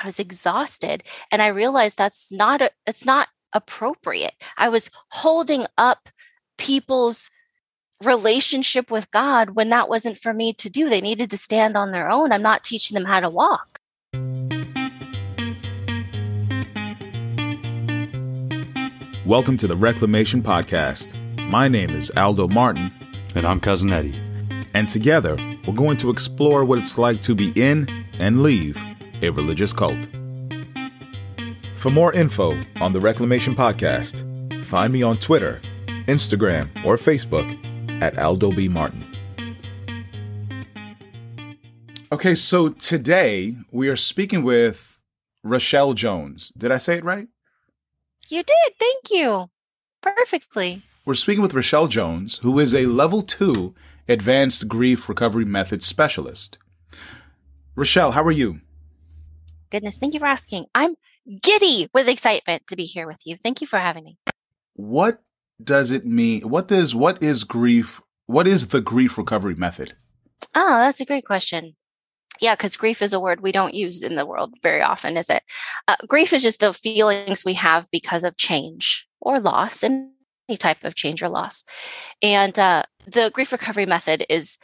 I was exhausted. And I realized that's not, a, it's not appropriate. I was holding up people's relationship with God when that wasn't for me to do. They needed to stand on their own. I'm not teaching them how to walk. Welcome to the Reclamation Podcast. My name is Aldo Martin. And I'm Cousin Eddie. And together, we're going to explore what it's like to be in and leave a religious cult. For more info on the Reclamation Podcast, find me on Twitter, Instagram, or Facebook at Aldo B. Martin. Okay, so today we are speaking with Rachelle Jones. Did I say it right? You did. Thank you. Perfectly. We're speaking with Rachelle Jones, who is a level two advanced grief recovery method specialist. Rachelle, how are you? Goodness, thank you for asking. I'm giddy with excitement to be here with you. Thank you for having me. What does it mean? What does what is grief? What is the grief recovery method? Oh, that's a great question. Yeah, because grief is a word we don't use in the world very often, is it? Uh, grief is just the feelings we have because of change or loss, and any type of change or loss. And uh, the grief recovery method is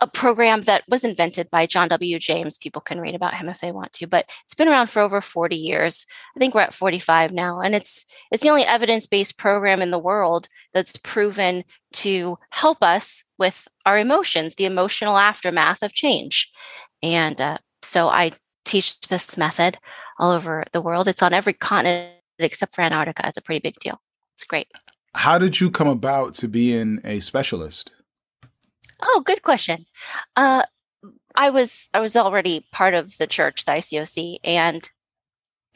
a program that was invented by John W. James. People can read about him if they want to, but it's been around for over 40 years. I think we're at 45 now, and it's it's the only evidence-based program in the world that's proven to help us with our emotions, the emotional aftermath of change. And uh, so I teach this method all over the world. It's on every continent except for Antarctica. It's a pretty big deal. It's great. How did you come about to being a specialist? Oh, good question. Uh, I was I was already part of the church, the ICOC, and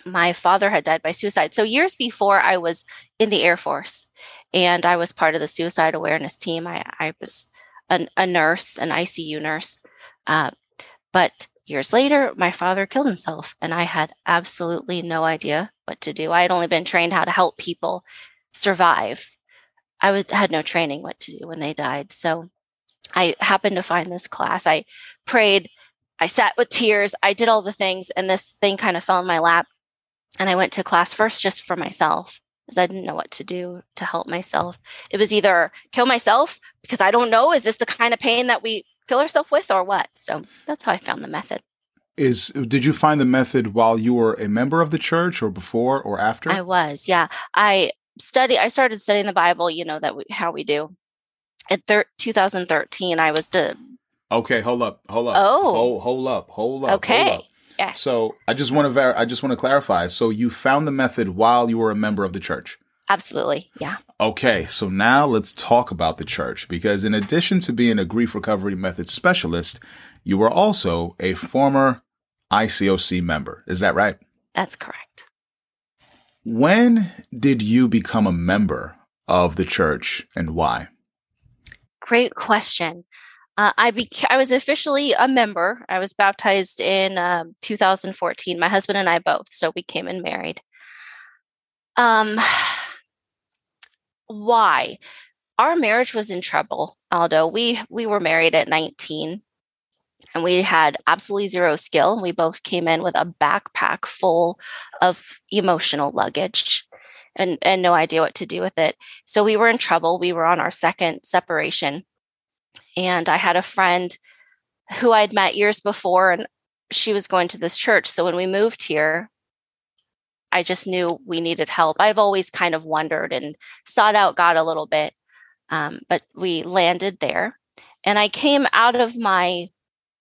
my father had died by suicide. So years before, I was in the Air Force, and I was part of the suicide awareness team. I, I was an, a nurse, an ICU nurse. Uh, but years later, my father killed himself, and I had absolutely no idea what to do. I had only been trained how to help people survive. I was, had no training what to do when they died. So I happened to find this class. I prayed, I sat with tears, I did all the things, and this thing kind of fell in my lap. And I went to class first just for myself because I didn't know what to do to help myself. It was either kill myself because I don't know, is this the kind of pain that we kill ourselves with or what? So that's how I found the method. Is did you find the method while you were a member of the church or before or after? I was, yeah. I study I started studying the Bible, you know that we, how we do in thir- 2013 i was to okay hold up hold up. Oh. Hold, hold up hold up okay hold up. yes. So i just want to ver- i just want to clarify. So you found the method while you were a member of the church? Absolutely yeah. Okay so now let's talk about the church because in addition to being a grief recovery method specialist you were also a former icoc member. Is that right? That's correct. When did you become a member of the church and why Great question. Uh, I beca- I was officially a member. I was baptized in um, 2014. My husband and I both, so we came and married. Um, why? Our marriage was in trouble. Aldo, we we were married at 19, and we had absolutely zero skill. We both came in with a backpack full of emotional luggage and, and no idea what to do with it. So we were in trouble. We were on our second separation. And I had a friend who I'd met years before, and she was going to this church. So when we moved here, I just knew we needed help. I've always kind of wondered and sought out God a little bit, um, but we landed there. And I came out of my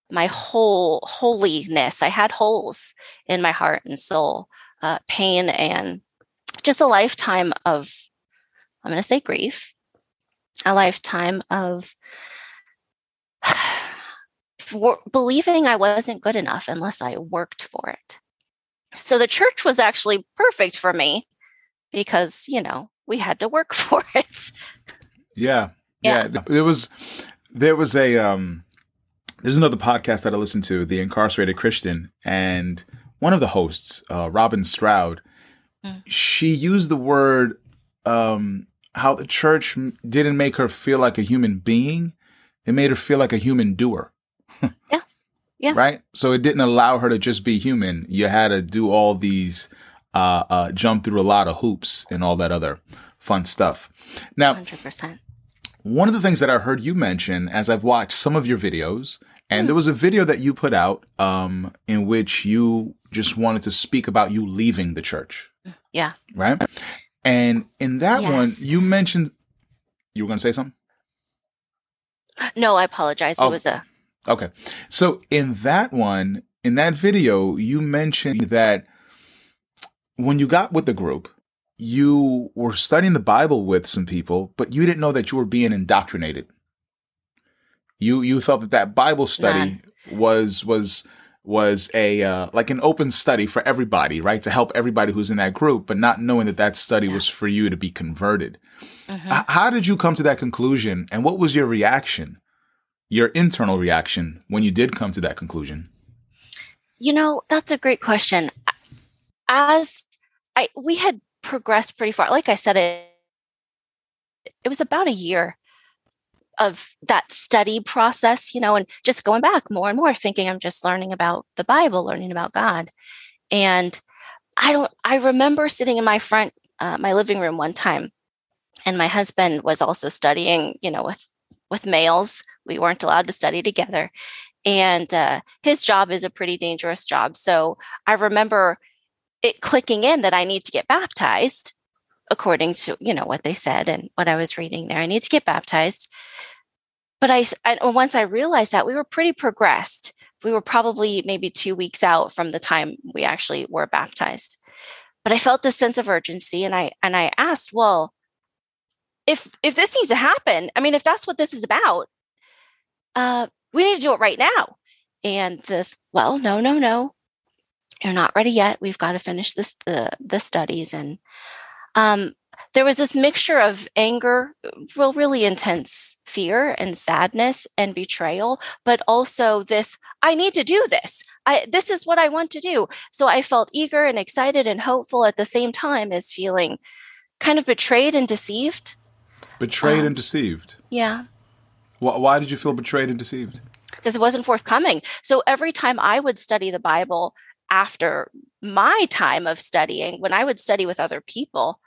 my whole holiness. I had holes in my heart and soul, uh, pain and just a lifetime of, I'm going to say grief, a lifetime of believing I wasn't good enough unless I worked for it. So the church was actually perfect for me because, you know, we had to work for it. Yeah. Yeah. yeah. There was, there was a, um, there's another podcast that I listened to, The Incarcerated Christian, and one of the hosts, uh, Robin Stroud, Mm. She used the word um, how the church didn't make her feel like a human being; it made her feel like a human doer. yeah, Yeah. Right. So it didn't allow her to just be human. You had to do all these, uh, uh, jump through a lot of hoops and all that other fun stuff. Now, 100%. One of the things that I heard you mention as I've watched some of your videos, and mm. there was a video that you put out um, in which you just wanted to speak about you leaving the church. Yeah. Right. And in that yes. one, you mentioned you were going to say something. No, I apologize. Oh. It was a okay. So in that one, in that video, you mentioned that when you got with the group, you were studying the Bible with some people, but you didn't know that you were being indoctrinated. You you thought that that Bible study was was was a uh, like an open study for everybody, right? To help everybody who's in that group, but not knowing that that study yeah. was for you to be converted. Mm-hmm. H- how did you come to that conclusion, and what was your reaction, your internal reaction when you did come to that conclusion? You know, that's a great question. As I we had progressed pretty far. Like I said, it it was about a year of that study process, you know, and just going back more and more, thinking I'm just learning about the Bible, learning about God. And I don't, I remember sitting in my front, uh, my living room one time, and my husband was also studying, you know, with with males. We weren't allowed to study together, and uh, his job is a pretty dangerous job. So I remember it clicking in that I need to get baptized according to you know what they said and what I was reading there. I need to get baptized. But I, I once I realized that we were pretty progressed. We were probably maybe two weeks out from the time we actually were baptized. But I felt this sense of urgency, and I and I asked, well, if if this needs to happen, I mean, if that's what this is about, uh, we need to do it right now. And the well, no, no, no you're not ready yet. We've got to finish this the the studies and um, there was this mixture of anger, real really intense fear and sadness and betrayal, but also this I need to do this. I this is what I want to do. So I felt eager and excited and hopeful at the same time as feeling kind of betrayed and deceived. Betrayed um, and deceived. Yeah. Why, why did you feel betrayed and deceived? Because it wasn't forthcoming. So every time I would study the Bible, after my time of studying, when I would study with other people,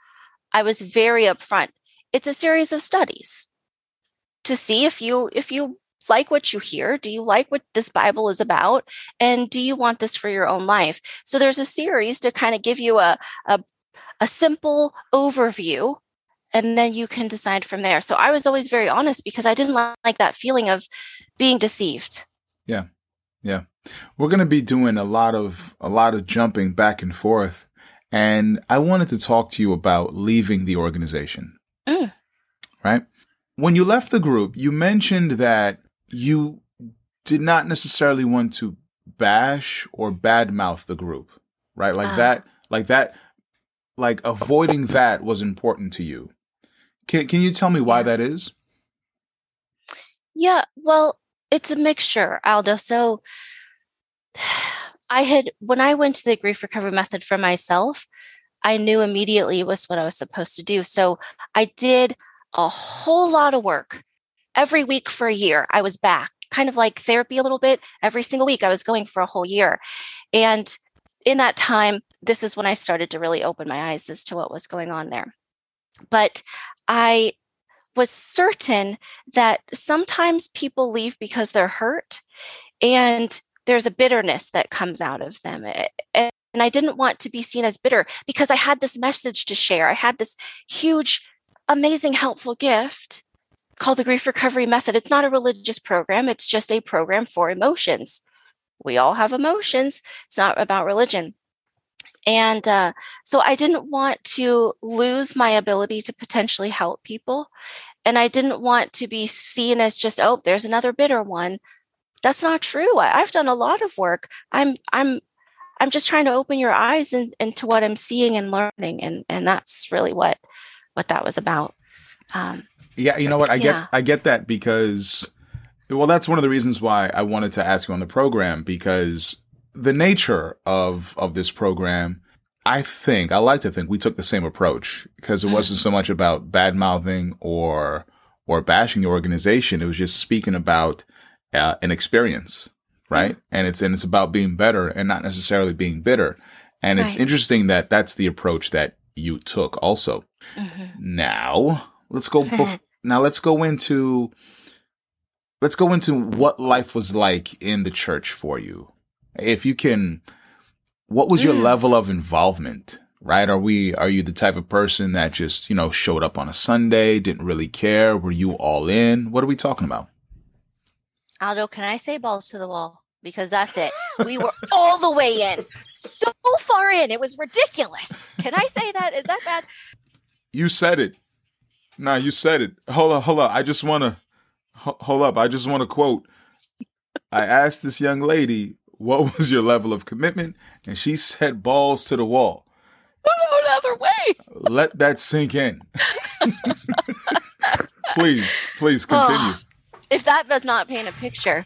I was very upfront. It's a series of studies to see if you if you like what you hear. Do you like what this bible is about? And do you want this for your own life? So there's a series to kind of give you a, a, a simple overview and then you can decide from there. So i was always very honest because i didn't like that feeling of being deceived. Yeah. Yeah. We're going to be doing a lot of a lot of jumping back and forth and I wanted to talk to you about leaving the organization. Mm. Right? When you left the group, you mentioned that you did not necessarily want to bash or badmouth the group, right? Like uh. that like that like avoiding that was important to you. Can can you tell me why that is? Yeah, well, it's a mixture, Aldo. So I had, when I went to the grief recovery method for myself, I knew immediately it was what I was supposed to do. So I did a whole lot of work every week for a year. I was back, kind of like therapy a little bit. Every single week, I was going for a whole year. And in that time, this is when I started to really open my eyes as to what was going on there. But I was certain that sometimes people leave because they're hurt. And there's a bitterness that comes out of them. Eh, and, I didn't want to be seen as bitter because I had this message to share. I had this huge, amazing, helpful gift called the Grief Recovery Method. It's not a religious program, it's just a program for emotions. We all have emotions, it's not about religion. And uh, so I didn't want to lose my ability to potentially help people. And I didn't want to be seen as just, oh, there's another bitter one that's not true I, have done a lot of work i'm i'm i'm just trying to open your eyes in, into what i'm seeing and learning and and that's really what what that was about um, yeah you know what i yeah. get i get that because well that's one of the reasons why i wanted to ask you on the program because the nature of of this program i think i like to think we took the same approach because it mm. wasn't so much about bad mouthing or or bashing the organization it was just speaking about uh, an experience, right? And it's and it's about being better and not necessarily being bitter. And it's interesting that that's the approach that you took also. Mhm. Now, let's go bef- now let's go into let's go into what life was like in the church for you. If you can what was your Mm. level of involvement? Right? Are we are you the type of person that just, you know, showed up on a Sunday, didn't really care? Were you all in? What are we talking about? Aldo, can I say balls to the wall? Because that's it. We were all the way in, so far in. It was ridiculous. Can I say that? Is that bad? You said it. Nah, you said it. Hold up, hold up. I just want to hold up. I just want to quote. I asked this young lady, "What was your level of commitment?" and she said, "Balls to the wall." No other way. Let that sink in. please, please continue. Ah. If that does not paint a picture,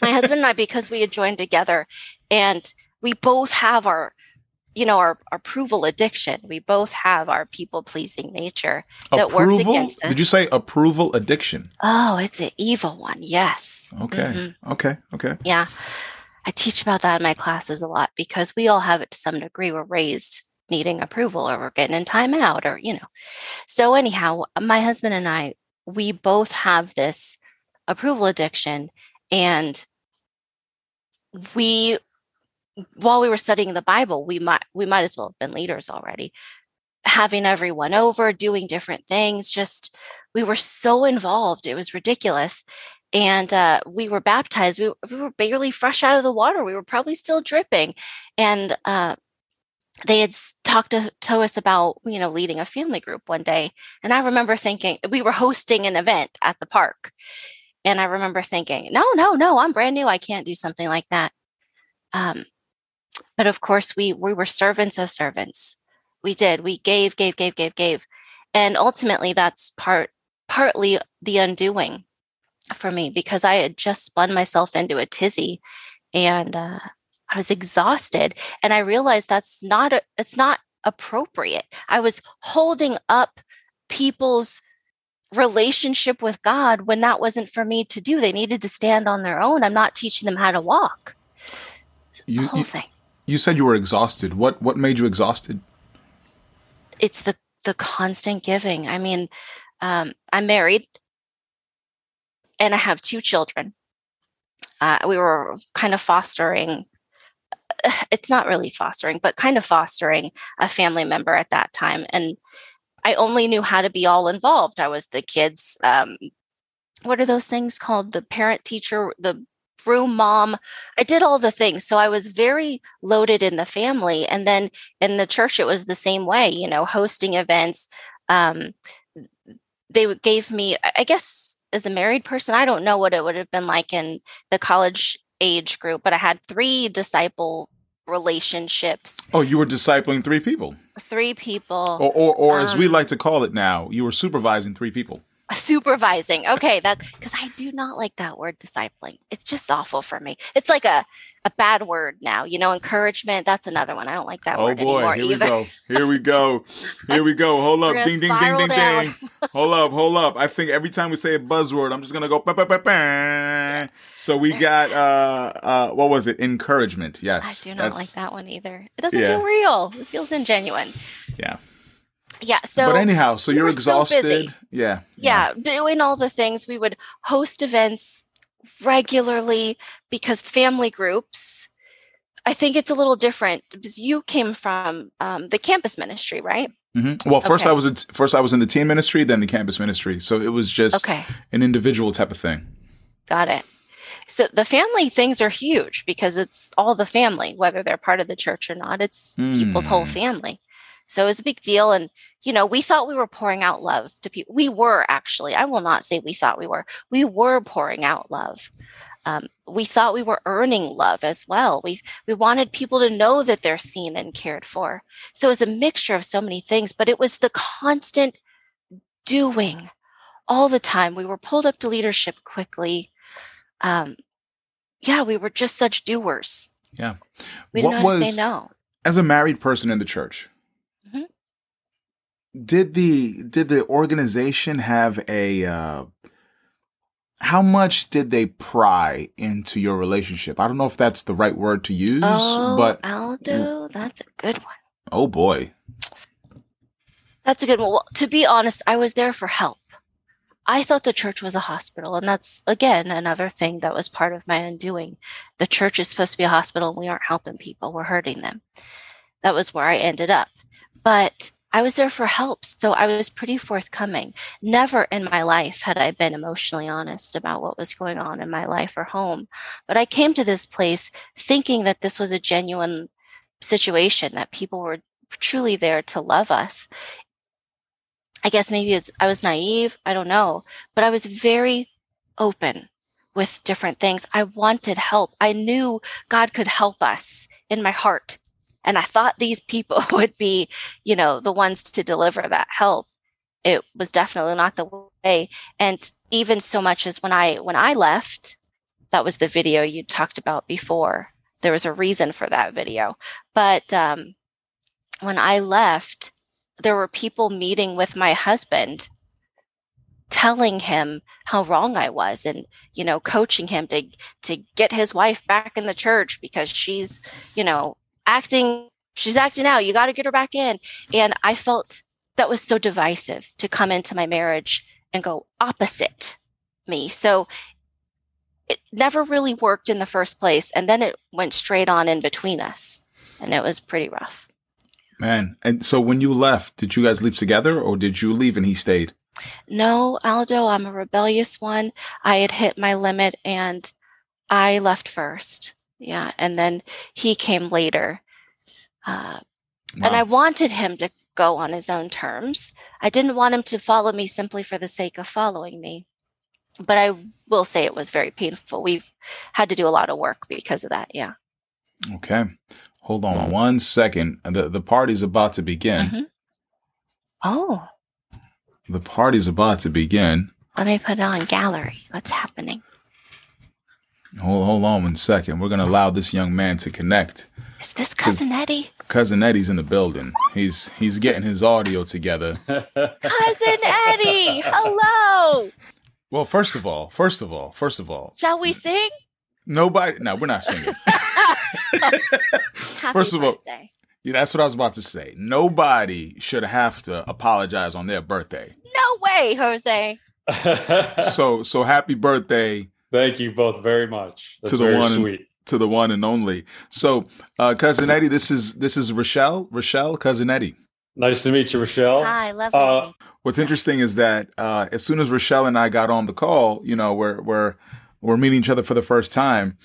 my husband and I, because we had joined together and we both have our, you know, our, our approval addiction. We both have our people pleasing nature that worked approval? against us. Did you say approval addiction? Oh, it's an evil one. Yes. Okay. Mhm. Okay. Okay. Yeah. I teach about that in my classes a lot because we all have it to some degree. We're raised needing approval or we're getting in timeout or, you know. So, anyhow, my husband and I, we both have this approval addiction. And we, while we were studying the Bible, we might, we might as well have been leaders already. Having everyone over, doing different things, just we were so involved. It was ridiculous and uh, we were baptized. We, we were barely fresh out of the water. We were probably still dripping, and uh, they had talked to, to us about you know leading a family group one day. And I remember thinking we were hosting an event at the park, and I remember thinking, no, no, no, I'm brand new. I can't do something like that. Um, but of course, we we were servants of servants. We did. We gave, gave, gave, gave, gave, and ultimately, that's part partly the undoing for me because I had just spun myself into a tizzy and uh, I was exhausted. And I realized that's not, a, it's not appropriate. I was holding up people's relationship with God when that wasn't for me to do. They needed to stand on their own. I'm not teaching them how to walk. So it's You- whole you- thing. You said you were exhausted. What what made you exhausted? It's the the constant giving. I mean, um, I'm married and I have two children. Uh, we were kind of fostering. It's not really fostering, but kind of fostering a family member at that time, and I only knew how to be all involved. I was the kids. Um, what are those things called? The parent teacher, the room mom. I did all the things, so I was very loaded in the family, and then in the church it was the same way. You know, hosting events. Um, they gave me, I guess, as a married person, I don't know what it would have been like in the college age group, but I had three disciple relationships, Oh, you were discipling three people. three people. Or, or, or as we Um, like to call it now, you were supervising three people. Supervising okay that because i do not like that word discipling it's just awful for me it's like a a bad word now you know encouragement that's another one i don't like that Oh word boy, anymore here either we go. Here we go. Here we go. Hold up. Ding ding ding ding down. ding. hold up, hold up. I think every time we say a buzzword, I'm just gonna go ba, ba, ba, ba. So we got uh uh what was it? Encouragement. Yes. I do not like that one either it doesn't Yeah. feel real it feels ingenuine Yeah. Yeah so but anyhow, so we you're exhausted. busy. yeah. yeah, doing all the things. We would host events regularly because family groups. I think it's a little different because you came from um, the campus ministry, right? hmm Well, first Okay. I was first I was in the teen ministry, then the campus ministry. So it was just Okay, an individual type of thing. got it. So the family things are huge because it's all the family, whether they're part of the church or not. It's people's whole Mm. family. So it was a big deal. And, you know, we thought we were pouring out love to people. We were actually, I will not say we thought we were, we were pouring out love. Um, we thought we were earning love as well. We we wanted people to know that they're seen and cared for. So it was a mixture of so many things, but it was the constant doing all the time. We were pulled up to leadership quickly. Um, yeah, we were just such doers. Yeah. We What didn't know how to was- say no. As a married person in the church. Did the did the organization have a uh, how much did they pry into your relationship? I don't know if that's the right word to use, oh, but Aldo, that's a good one. Oh boy. That's a good one. Well, to be honest, I was there for help. I thought the church was a hospital. And that's, again, another thing that was part of my undoing. The church is supposed to be a hospital and we aren't helping people, we're hurting them. That was where I ended up. But I was there for help. So I was pretty forthcoming. Never in my life had I been emotionally honest about what was going on in my life or home. But I came to this place thinking that this was a genuine situation, that people were truly there to love us. I guess maybe it's, I was naive. I don't know. But I was very open with different things. I wanted help. I knew God could help us in my heart and I thought these people would be, you know, the ones to deliver that help. It was definitely not the way. And even so much as when I when I left, that was the video you talked about before. There was a reason for that video. But um, when I left, there were people meeting with my husband telling him how wrong I was and you know coaching him to to get his wife back in the church because she's you know acting, she's acting out. You got to get her back in. And I felt that was so divisive to come into my marriage and go opposite me. So it never really worked in the first place. And then it went straight on in between us. And it was pretty rough. Man. And so when you left, did you guys leave together or did you leave and he stayed? No, Aldo, I'm a rebellious one. I had hit my limit and I left first. Yeah. And then he came later. Uh, wow. And I wanted him to go on his own terms. I didn't want him to follow me simply for the sake of following me. But I will say it was very painful. We've had to do a lot of work because of that. Yeah. Okay. Hold on one second. The the party's about to begin. Mm-hmm. Oh. The party's about to begin. Let me put it on gallery. What's happening? Hold, hold on one second. We're going to allow this young man to connect. Is this cousin Eddie? Cousin Eddie's in the building. He's he's getting his audio together. cousin Eddie, hello. Well, first of all, first of all, first of all, shall we sing? Nobody. No, we're not singing. first of all, yeah, that's what I was about to say. Nobody should have to apologize on their birthday. No way, Jose. so so happy birthday Thank you both very much. That's to the one sweet. And, to the one and only. So, uh, cousin Eddie, this is this is Rachelle. Rachelle, cousin Eddie. Nice to meet you, Rachelle. Hi, lovely. Uh, what's interesting is that uh, as soon as Rachelle and I got on the call, you know, we're we're we're meeting each other for the first time,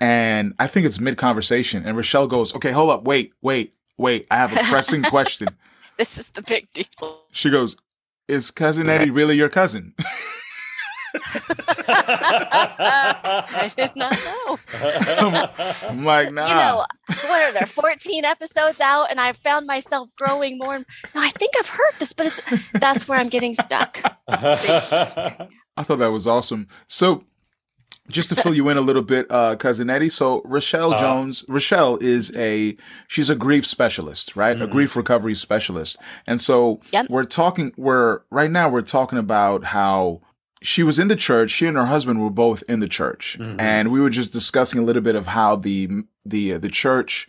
and I think it's mid conversation, and Rachelle goes, "Okay, hold up, wait, wait, wait. I have a pressing question." this is the big deal. She goes, "Is cousin Eddie really your cousin?" I did not know. I'm like, nah. You know, what are there? 14 episodes out, and I've found myself growing more. And, no, I think I've heard this, but it's that's where I'm getting stuck. I thought that was awesome. So, just to fill you in a little bit, uh, cousin Eddie. So Rachelle uh, Jones, Rachelle is a she's a grief specialist, right? Mm-hmm. A grief recovery specialist. And so yep. we're talking. We're right now we're talking about how she was in the church. She and her husband were both in the church, mm-hmm. and we were just discussing a little bit of how the the uh, the church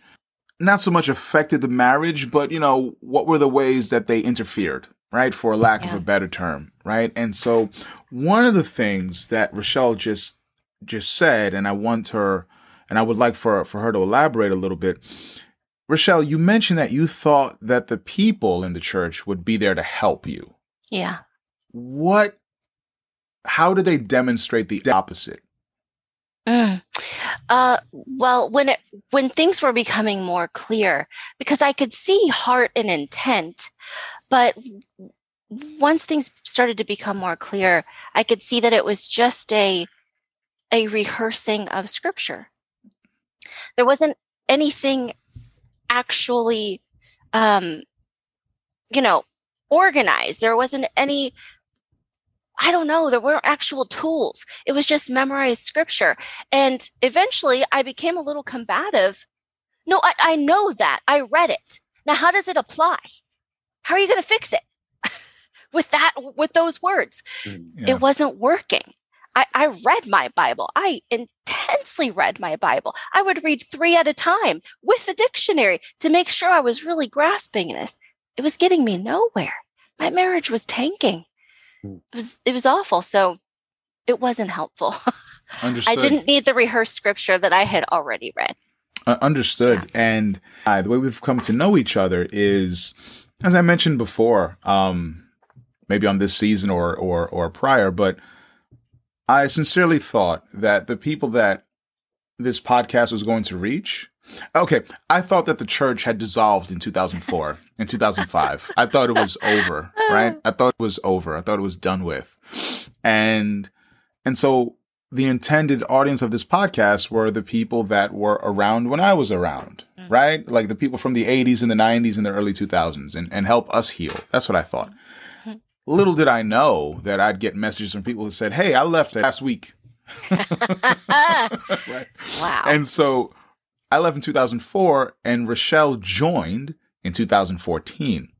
not so much affected the marriage, but you know what were the ways that they interfered, right? For lack yeah. of a better term, right? And so one of the things that Rachelle just just said, and I want her, and I would like for for her to elaborate a little bit. Rachelle, you mentioned that you thought that the people in the church would be there to help you. Yeah. What how do they demonstrate the opposite? Mm. Uh, well, when it when things were becoming more clear, because I could see heart and intent, but once things started to become more clear, I could see that it was just a a rehearsing of scripture. There wasn't anything actually, um, you know, organized. There wasn't any I don't know, there weren't actual tools. It was just memorized scripture. And eventually I became a little combative. No, I, I know that. I read it. Now, how does it apply? How are you going to fix it with that, with those words? Mm, yeah. It wasn't working. I, I read my Bible. I intensely read my Bible. I would read three at a time with the dictionary to make sure I was really grasping this. It was getting me nowhere. My marriage was tanking. It was it was awful. So it wasn't helpful. Understood. I didn't need the rehearsed scripture that I had already read. Uh, understood. Yeah. And uh, the way we've come to know each other is, as I mentioned before, um, maybe on this season or or or prior, but I sincerely thought that the people that this podcast was going to reach. Okay, I thought that the church had dissolved in 2004 in 2005. I thought it was over, right? I thought it was over. I thought it was done with. And and so the intended audience of this podcast were the people that were around when I was around, mm. right? Like the people from the 80s and the 90s and the early 2000s and, and help us heal. That's what I thought. Mm-hmm. Little did I know that I'd get messages from people who said, Hey, I left it last week. right. Wow. And so I left in 2004 and Rachelle joined in 2014.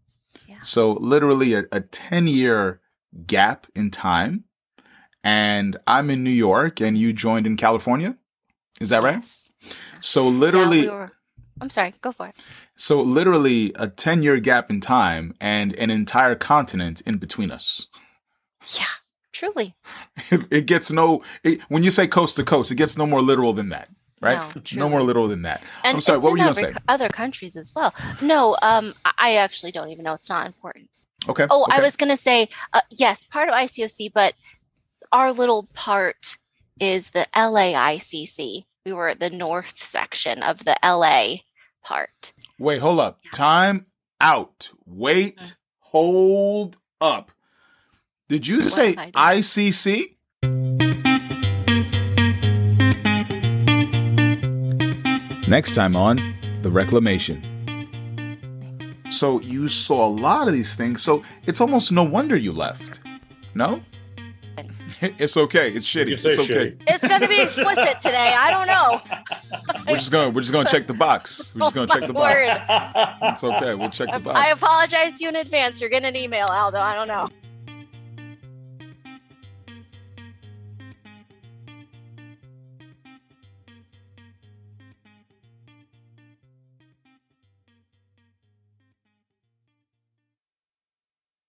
Yeah. So literally a, a 10 year gap in time and I'm in New York and you joined in California. Is that yes. right? So literally yeah, we were, I'm sorry, go for it. So literally a 10 year gap in time and an entire continent in between us. Yeah, truly. It, it gets no it, when you say coast to coast, it gets no more literal than that. Right? No, no more literal than that. And I'm sorry, what were you going to say? Other countries as well. No, um, I actually don't even know. It's not important. Okay. Oh, okay. I was going to say, uh, yes, part of ICOC, but our little part is the LAICC. We were the north section of the LA part. Wait, hold up. Yeah. Time out. Wait, mm-hmm. hold up. Did you what say ICC? Next time on The Reclamation. So you saw a lot of these things, so it's almost no wonder you left. No? it's okay. It's shitty. It's okay. Shitty. It's gonna be explicit today. I don't know. we're just gonna we're just gonna check the box. We're just gonna oh check the oh box. Word. It's okay. We'll check the box. I apologize to you in advance. You're getting an email, Aldo. I don't know.